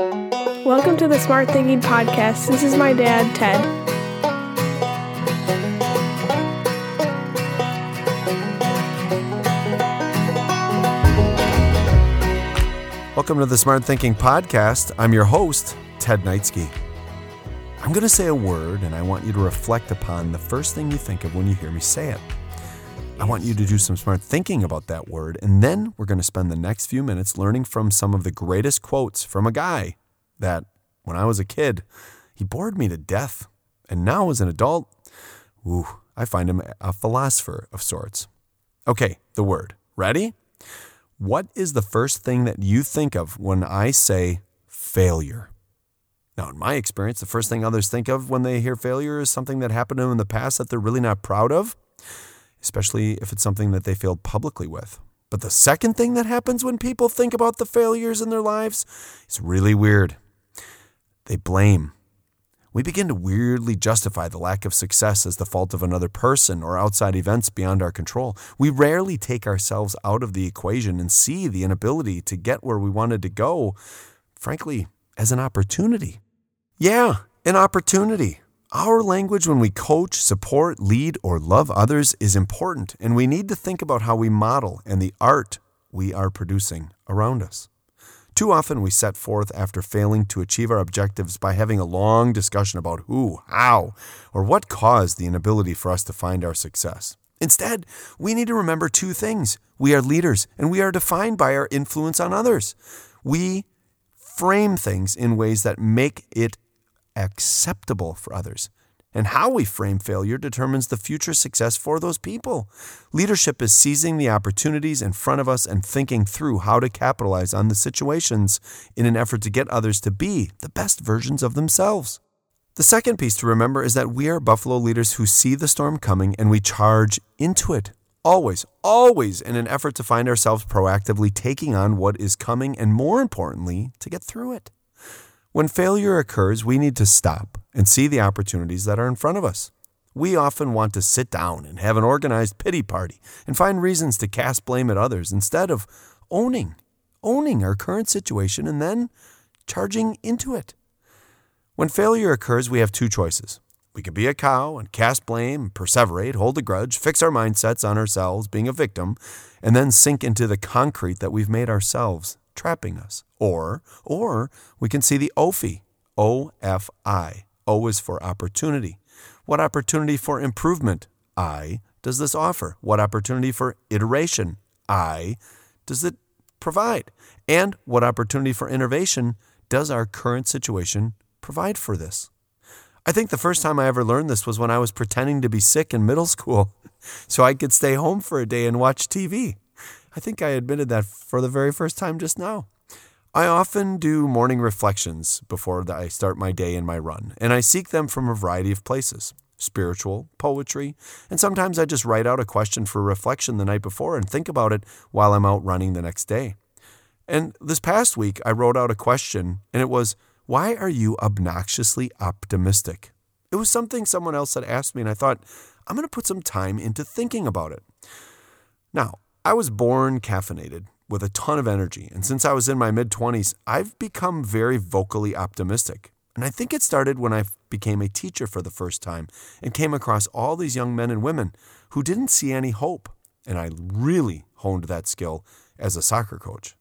Welcome to the Smart Thinking Podcast. This is my dad, Ted. Welcome to the Smart Thinking Podcast. I'm your host, Ted Neitzke. I'm going to say a word, and I want you to reflect upon the first thing you think of when you hear me say it. I want you to do some smart thinking about that word, and then we're going to spend the next few minutes learning from some of the greatest quotes from a guy that, when I was a kid, he bored me to death. And now, as an adult, ooh, I find him a philosopher of sorts. Okay, the word. Ready? What is the first thing that you think of when I say failure? Now, in my experience, the first thing others think of when they hear failure is something that happened to them in the past that they're really not proud of, especially if it's something that they failed publicly with. But the second thing that happens when people think about the failures in their lives is really weird. They blame we begin to weirdly justify the lack of success as the fault of another person or outside events beyond our control. We rarely take ourselves out of the equation and see the inability to get where we wanted to go, frankly, as an opportunity. Yeah, an opportunity. Our language when we coach, support, lead, or love others is important, and we need to think about how we model and the art we are producing around us. Too often we set forth after failing to achieve our objectives by having a long discussion about who, how, or what caused the inability for us to find our success. Instead, we need to remember two things. We are leaders and we are defined by our influence on others. We frame things in ways that make it acceptable for others. And how we frame failure determines the future success for those people. Leadership is seizing the opportunities in front of us and thinking through how to capitalize on the situations in an effort to get others to be the best versions of themselves. The second piece to remember is that we are Buffalo leaders who see the storm coming and we charge into it. Always, always in an effort to find ourselves proactively taking on what is coming and, more importantly, to get through it. When failure occurs, we need to stop and see the opportunities that are in front of us. We often want to sit down and have an organized pity party and find reasons to cast blame at others instead of owning, owning our current situation and then charging into it. When failure occurs, we have two choices. We can be a cow and cast blame, perseverate, hold a grudge, fix our mindsets on ourselves being a victim, and then sink into the concrete that we've made ourselves trapping us. Or, or we can see the OFI, O F I. O is for opportunity. What opportunity for improvement, I, does this offer? What opportunity for iteration, I, does it provide? And what opportunity for innovation does our current situation provide for this? I think the first time I ever learned this was when I was pretending to be sick in middle school so I could stay home for a day and watch TV. I think I admitted that for the very first time just now. I often do morning reflections before I start my day and my run, and I seek them from a variety of places spiritual, poetry, and sometimes I just write out a question for reflection the night before and think about it while I'm out running the next day. And this past week, I wrote out a question, and it was, Why are you obnoxiously optimistic? It was something someone else had asked me, and I thought, I'm going to put some time into thinking about it. Now, I was born caffeinated with a ton of energy, and since I was in my mid 20s, I've become very vocally optimistic. And I think it started when I became a teacher for the first time and came across all these young men and women who didn't see any hope. And I really honed that skill as a soccer coach.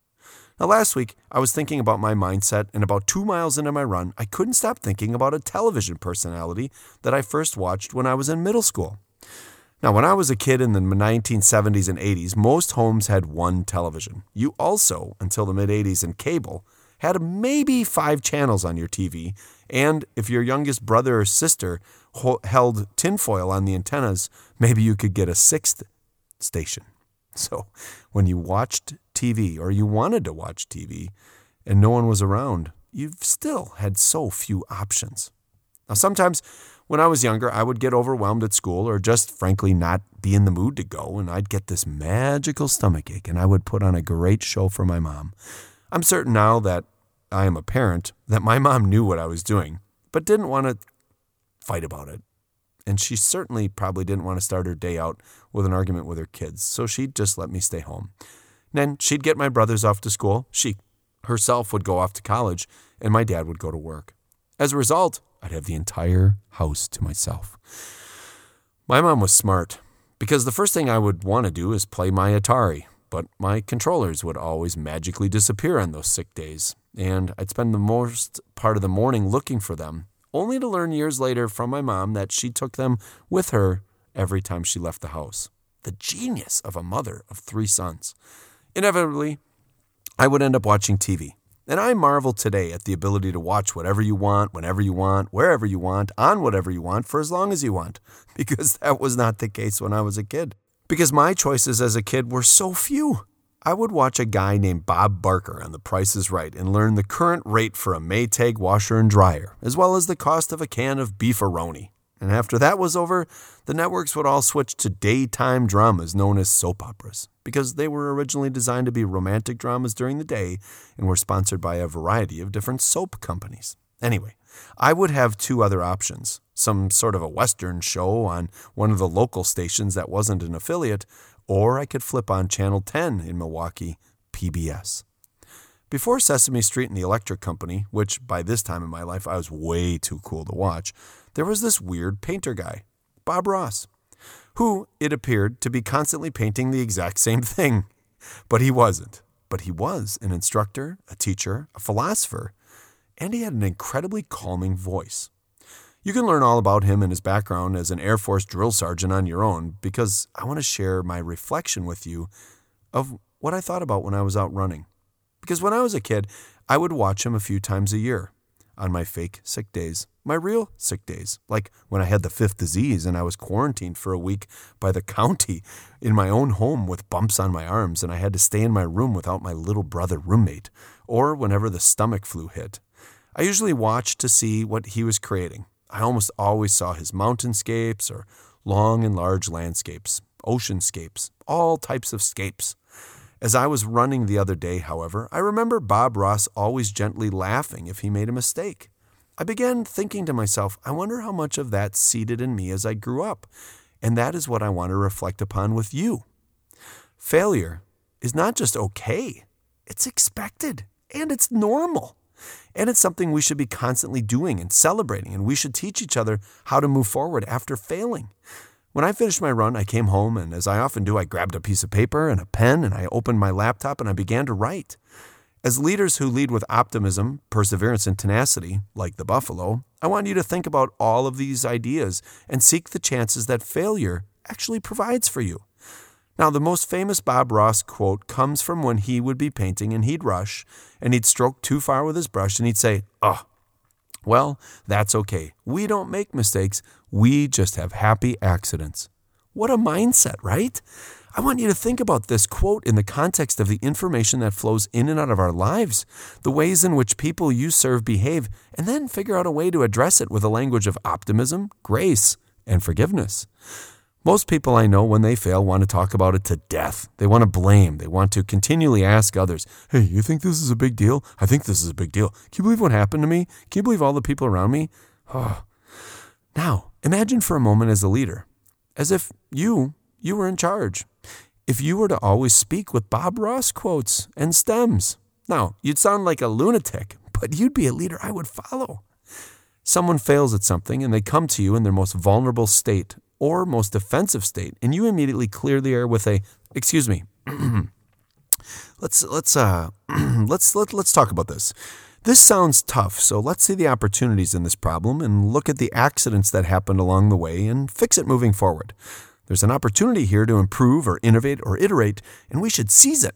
Now, last week, I was thinking about my mindset, and about two miles into my run, I couldn't stop thinking about a television personality that I first watched when I was in middle school. Now, when I was a kid in the 1970s and 80s, most homes had one television. You also, until the mid 80s and cable, had maybe five channels on your TV. And if your youngest brother or sister held tinfoil on the antennas, maybe you could get a sixth station. So when you watched TV or you wanted to watch TV and no one was around, you still had so few options. Now, sometimes when I was younger, I would get overwhelmed at school or just frankly not be in the mood to go, and I'd get this magical stomach ache, and I would put on a great show for my mom. I'm certain now that I am a parent that my mom knew what I was doing, but didn't want to fight about it. And she certainly probably didn't want to start her day out with an argument with her kids, so she'd just let me stay home. Then she'd get my brothers off to school. She herself would go off to college, and my dad would go to work. As a result, I'd have the entire house to myself. My mom was smart because the first thing I would want to do is play my Atari, but my controllers would always magically disappear on those sick days, and I'd spend the most part of the morning looking for them, only to learn years later from my mom that she took them with her every time she left the house. The genius of a mother of three sons. Inevitably, I would end up watching TV. And I marvel today at the ability to watch whatever you want, whenever you want, wherever you want, on whatever you want, for as long as you want, because that was not the case when I was a kid. Because my choices as a kid were so few. I would watch a guy named Bob Barker on The Price is Right and learn the current rate for a Maytag washer and dryer, as well as the cost of a can of beefaroni. And after that was over, the networks would all switch to daytime dramas known as soap operas, because they were originally designed to be romantic dramas during the day and were sponsored by a variety of different soap companies. Anyway, I would have two other options some sort of a Western show on one of the local stations that wasn't an affiliate, or I could flip on Channel 10 in Milwaukee, PBS. Before Sesame Street and the Electric Company, which by this time in my life I was way too cool to watch, there was this weird painter guy, Bob Ross, who, it appeared, to be constantly painting the exact same thing. But he wasn't. But he was an instructor, a teacher, a philosopher, and he had an incredibly calming voice. You can learn all about him and his background as an Air Force drill sergeant on your own because I want to share my reflection with you of what I thought about when I was out running. Because when I was a kid, I would watch him a few times a year on my fake sick days, my real sick days, like when I had the fifth disease and I was quarantined for a week by the county in my own home with bumps on my arms and I had to stay in my room without my little brother roommate, or whenever the stomach flu hit. I usually watched to see what he was creating. I almost always saw his mountainscapes or long and large landscapes, oceanscapes, all types of scapes. As I was running the other day, however, I remember Bob Ross always gently laughing if he made a mistake. I began thinking to myself, I wonder how much of that seeded in me as I grew up, and that is what I want to reflect upon with you. Failure is not just okay, it's expected and it's normal. And it's something we should be constantly doing and celebrating, and we should teach each other how to move forward after failing. When I finished my run, I came home, and as I often do, I grabbed a piece of paper and a pen, and I opened my laptop and I began to write. As leaders who lead with optimism, perseverance, and tenacity, like the buffalo, I want you to think about all of these ideas and seek the chances that failure actually provides for you. Now, the most famous Bob Ross quote comes from when he would be painting and he'd rush and he'd stroke too far with his brush and he'd say, Oh, well, that's okay. We don't make mistakes. We just have happy accidents. What a mindset, right? I want you to think about this quote in the context of the information that flows in and out of our lives, the ways in which people you serve behave, and then figure out a way to address it with a language of optimism, grace, and forgiveness. Most people I know, when they fail, want to talk about it to death. They want to blame. They want to continually ask others, Hey, you think this is a big deal? I think this is a big deal. Can you believe what happened to me? Can you believe all the people around me? Oh. Now, imagine for a moment as a leader, as if you, you were in charge. If you were to always speak with Bob Ross quotes and stems. Now, you'd sound like a lunatic, but you'd be a leader I would follow. Someone fails at something and they come to you in their most vulnerable state or most defensive state, and you immediately clear the air with a "Excuse me." let's let's uh let's let, let's talk about this. This sounds tough, so let's see the opportunities in this problem and look at the accidents that happened along the way and fix it moving forward. There's an opportunity here to improve or innovate or iterate, and we should seize it.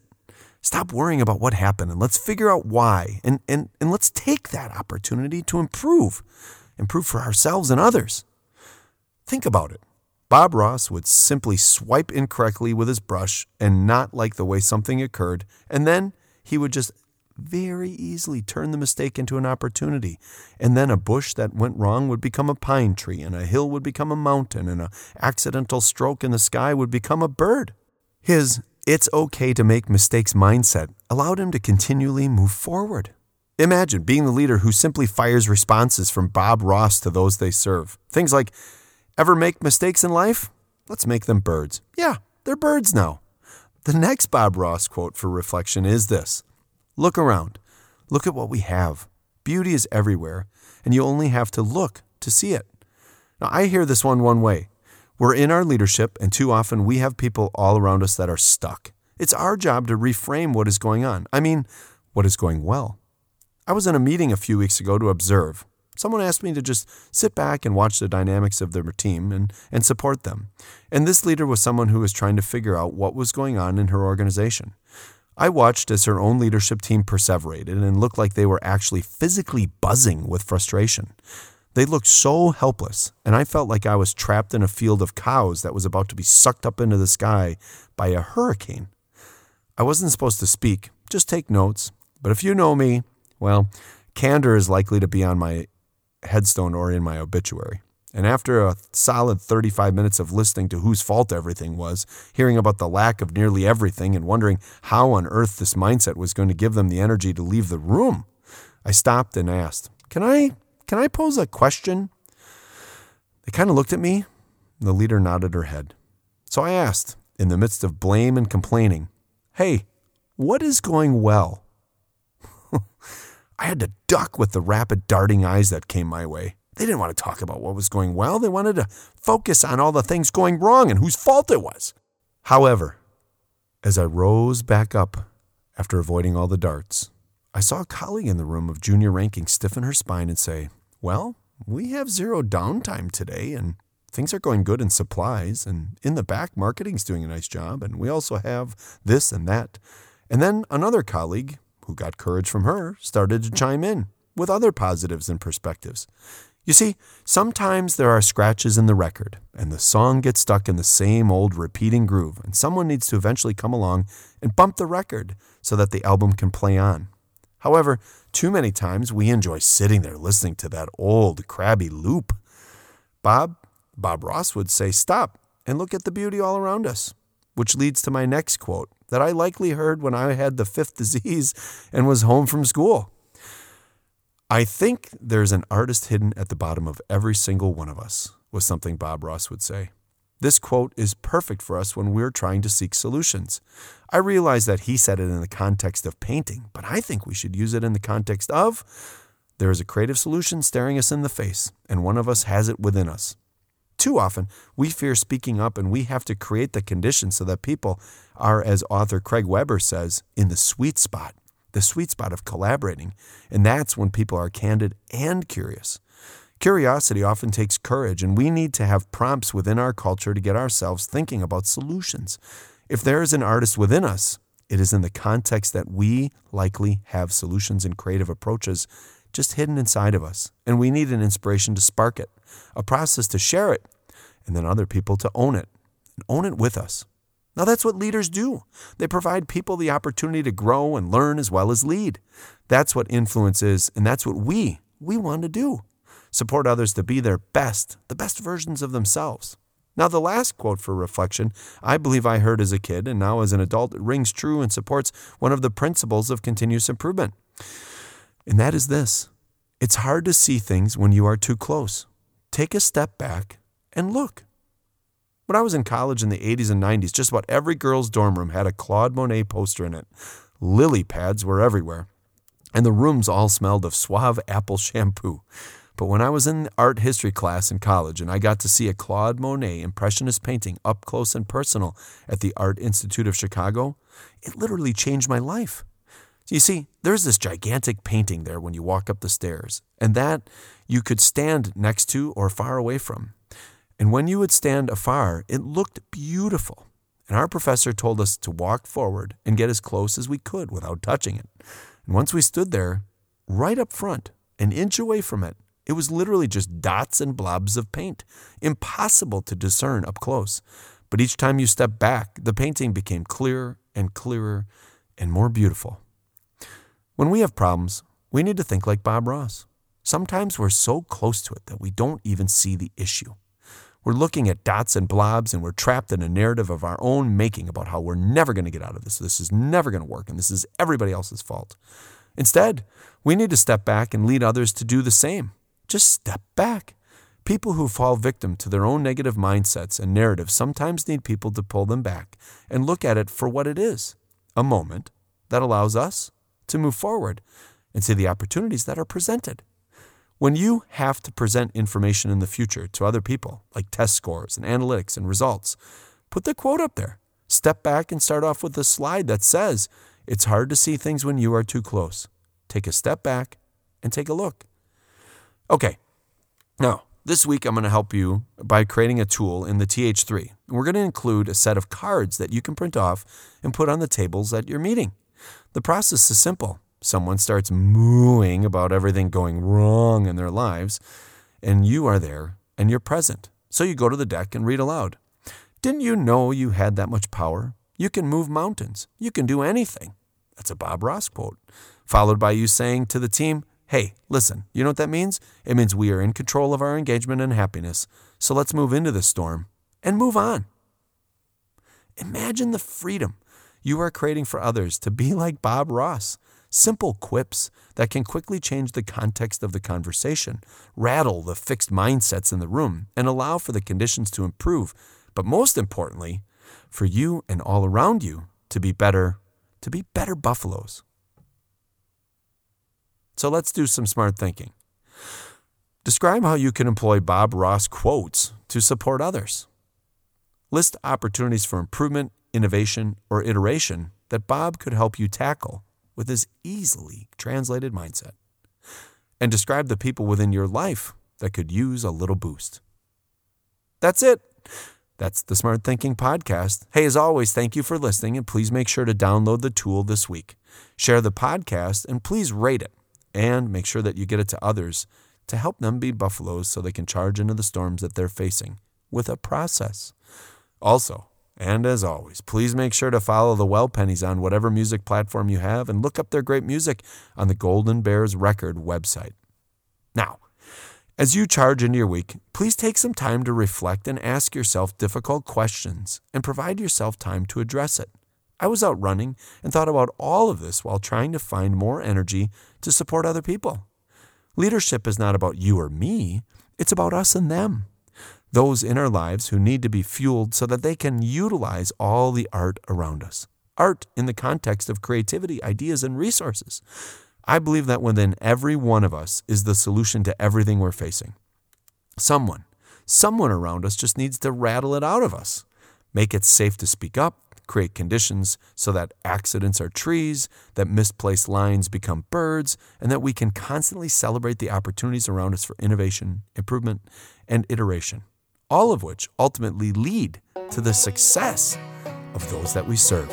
Stop worrying about what happened and let's figure out why, and, and, and let's take that opportunity to improve. Improve for ourselves and others. Think about it. Bob Ross would simply swipe incorrectly with his brush and not like the way something occurred, and then he would just very easily turn the mistake into an opportunity. And then a bush that went wrong would become a pine tree, and a hill would become a mountain, and an accidental stroke in the sky would become a bird. His it's okay to make mistakes mindset allowed him to continually move forward. Imagine being the leader who simply fires responses from Bob Ross to those they serve. Things like, Ever make mistakes in life? Let's make them birds. Yeah, they're birds now. The next Bob Ross quote for reflection is this Look around. Look at what we have. Beauty is everywhere, and you only have to look to see it. Now, I hear this one one way. We're in our leadership, and too often we have people all around us that are stuck. It's our job to reframe what is going on. I mean, what is going well. I was in a meeting a few weeks ago to observe. Someone asked me to just sit back and watch the dynamics of their team and, and support them. And this leader was someone who was trying to figure out what was going on in her organization. I watched as her own leadership team perseverated and looked like they were actually physically buzzing with frustration. They looked so helpless, and I felt like I was trapped in a field of cows that was about to be sucked up into the sky by a hurricane. I wasn't supposed to speak, just take notes. But if you know me, well, candor is likely to be on my headstone or in my obituary. And after a solid 35 minutes of listening to whose fault everything was, hearing about the lack of nearly everything, and wondering how on earth this mindset was going to give them the energy to leave the room, I stopped and asked, Can I, can I pose a question? They kind of looked at me. The leader nodded her head. So I asked, in the midst of blame and complaining, Hey, what is going well? I had to duck with the rapid darting eyes that came my way. They didn't want to talk about what was going well. They wanted to focus on all the things going wrong and whose fault it was. However, as I rose back up after avoiding all the darts, I saw a colleague in the room of junior ranking stiffen her spine and say, Well, we have zero downtime today, and things are going good in supplies, and in the back, marketing's doing a nice job, and we also have this and that. And then another colleague, who got courage from her, started to chime in with other positives and perspectives. You see, sometimes there are scratches in the record, and the song gets stuck in the same old repeating groove, and someone needs to eventually come along and bump the record so that the album can play on. However, too many times we enjoy sitting there listening to that old crabby loop. Bob, Bob Ross would say, Stop and look at the beauty all around us, which leads to my next quote that I likely heard when I had the fifth disease and was home from school. I think there's an artist hidden at the bottom of every single one of us, was something Bob Ross would say. This quote is perfect for us when we're trying to seek solutions. I realize that he said it in the context of painting, but I think we should use it in the context of there is a creative solution staring us in the face, and one of us has it within us. Too often, we fear speaking up and we have to create the conditions so that people are, as author Craig Weber says, in the sweet spot the sweet spot of collaborating. And that's when people are candid and curious. Curiosity often takes courage, and we need to have prompts within our culture to get ourselves thinking about solutions. If there is an artist within us, it is in the context that we likely have solutions and creative approaches just hidden inside of us, and we need an inspiration to spark it, a process to share it, and then other people to own it and own it with us. Now, that's what leaders do. They provide people the opportunity to grow and learn as well as lead. That's what influence is, and that's what we, we want to do. Support others to be their best, the best versions of themselves. Now, the last quote for reflection, I believe I heard as a kid, and now as an adult, it rings true and supports one of the principles of continuous improvement. And that is this it's hard to see things when you are too close. Take a step back and look. When I was in college in the 80s and 90s, just about every girl's dorm room had a Claude Monet poster in it. Lily pads were everywhere, and the rooms all smelled of suave apple shampoo. But when I was in art history class in college and I got to see a Claude Monet Impressionist painting up close and personal at the Art Institute of Chicago, it literally changed my life. You see, there's this gigantic painting there when you walk up the stairs, and that you could stand next to or far away from. And when you would stand afar, it looked beautiful. And our professor told us to walk forward and get as close as we could without touching it. And once we stood there, right up front, an inch away from it, it was literally just dots and blobs of paint, impossible to discern up close. But each time you stepped back, the painting became clearer and clearer and more beautiful. When we have problems, we need to think like Bob Ross. Sometimes we're so close to it that we don't even see the issue. We're looking at dots and blobs and we're trapped in a narrative of our own making about how we're never going to get out of this. This is never going to work and this is everybody else's fault. Instead, we need to step back and lead others to do the same. Just step back. People who fall victim to their own negative mindsets and narratives sometimes need people to pull them back and look at it for what it is a moment that allows us to move forward and see the opportunities that are presented. When you have to present information in the future to other people, like test scores and analytics and results, put the quote up there. Step back and start off with a slide that says, It's hard to see things when you are too close. Take a step back and take a look. Okay, now this week I'm going to help you by creating a tool in the TH3. We're going to include a set of cards that you can print off and put on the tables at your meeting. The process is simple. Someone starts mooing about everything going wrong in their lives, and you are there and you're present. So you go to the deck and read aloud. Didn't you know you had that much power? You can move mountains. You can do anything. That's a Bob Ross quote. Followed by you saying to the team, Hey, listen, you know what that means? It means we are in control of our engagement and happiness. So let's move into this storm and move on. Imagine the freedom you are creating for others to be like Bob Ross. Simple quips that can quickly change the context of the conversation, rattle the fixed mindsets in the room, and allow for the conditions to improve. But most importantly, for you and all around you to be better, to be better buffaloes. So let's do some smart thinking. Describe how you can employ Bob Ross quotes to support others. List opportunities for improvement, innovation, or iteration that Bob could help you tackle with his easily translated mindset. And describe the people within your life that could use a little boost. That's it. That's the Smart Thinking Podcast. Hey, as always, thank you for listening, and please make sure to download the tool this week. Share the podcast, and please rate it, and make sure that you get it to others to help them be buffaloes so they can charge into the storms that they're facing with a process. Also, and as always, please make sure to follow the Well Pennies on whatever music platform you have and look up their great music on the Golden Bears Record website. Now, as you charge into your week, please take some time to reflect and ask yourself difficult questions and provide yourself time to address it. I was out running and thought about all of this while trying to find more energy to support other people. Leadership is not about you or me, it's about us and them those in our lives who need to be fueled so that they can utilize all the art around us. Art in the context of creativity, ideas, and resources. I believe that within every one of us is the solution to everything we're facing. Someone, someone around us just needs to rattle it out of us, make it safe to speak up, create conditions so that accidents are trees, that misplaced lines become birds, and that we can constantly celebrate the opportunities around us for innovation, improvement, and iteration all of which ultimately lead to the success of those that we serve.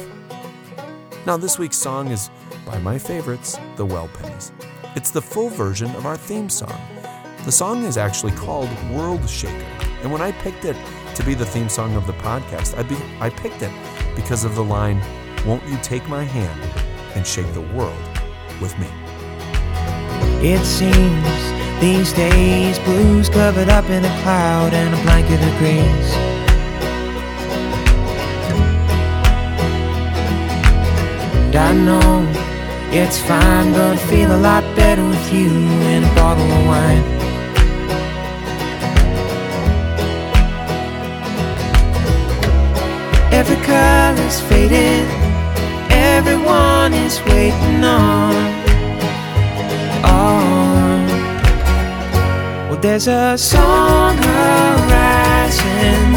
Now, this week's song is by my favorites, the Well Pennies. It's the full version of our theme song. The song is actually called World Shaker, and when I picked it to be the theme song of the podcast, I, be, I picked it because of the line, Won't you take my hand and shake the world with me? It seems these days, blues covered up in a cloud and a blanket of grace. And I know it's fine, but I feel a lot better with you in a bottle of wine. Every color's faded, everyone is waiting on. There's a song arising,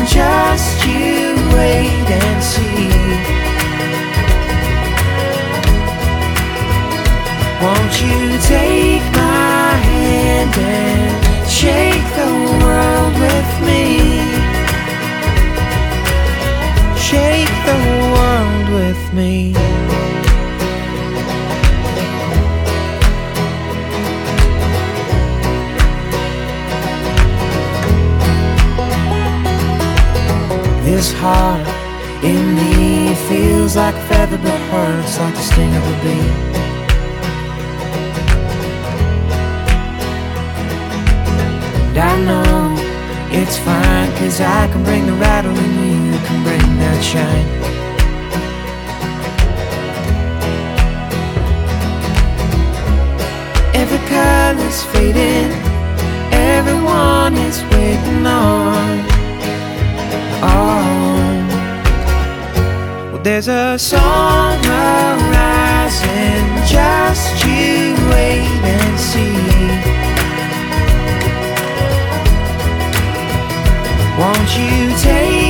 just you wait and see. Won't you take my hand and shake the world with me? Shake the world with me. This heart in me feels like a feather but hurts like the sting of a bee. And I know it's fine cause I can bring the rattle and you can bring that shine. Every color's fading, everyone is waiting on on. Well, there's a song arising, just you wait and see. Won't you take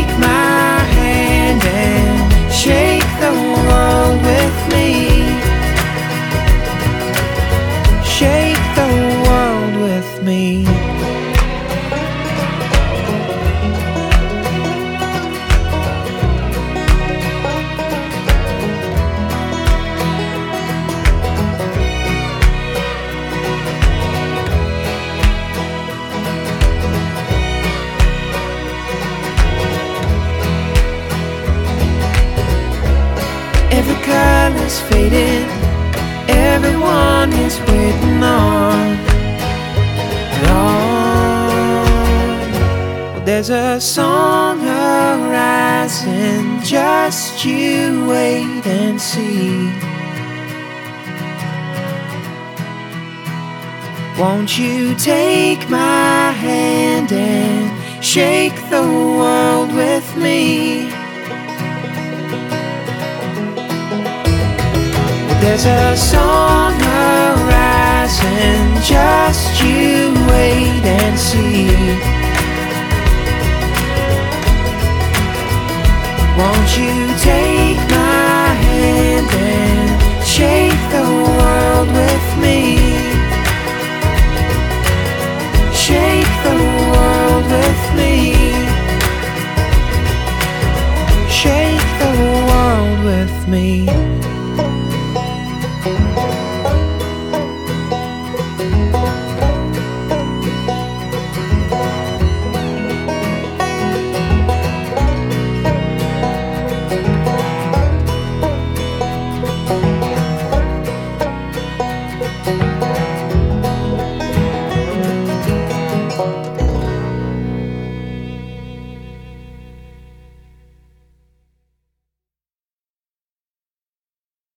there's a song arising. Just you wait and see. Won't you take my hand and shake the world with me? There's a song arising, just you wait and see. Won't you take my hand and shake the world with me? Shake the world with me. Shake the world with me.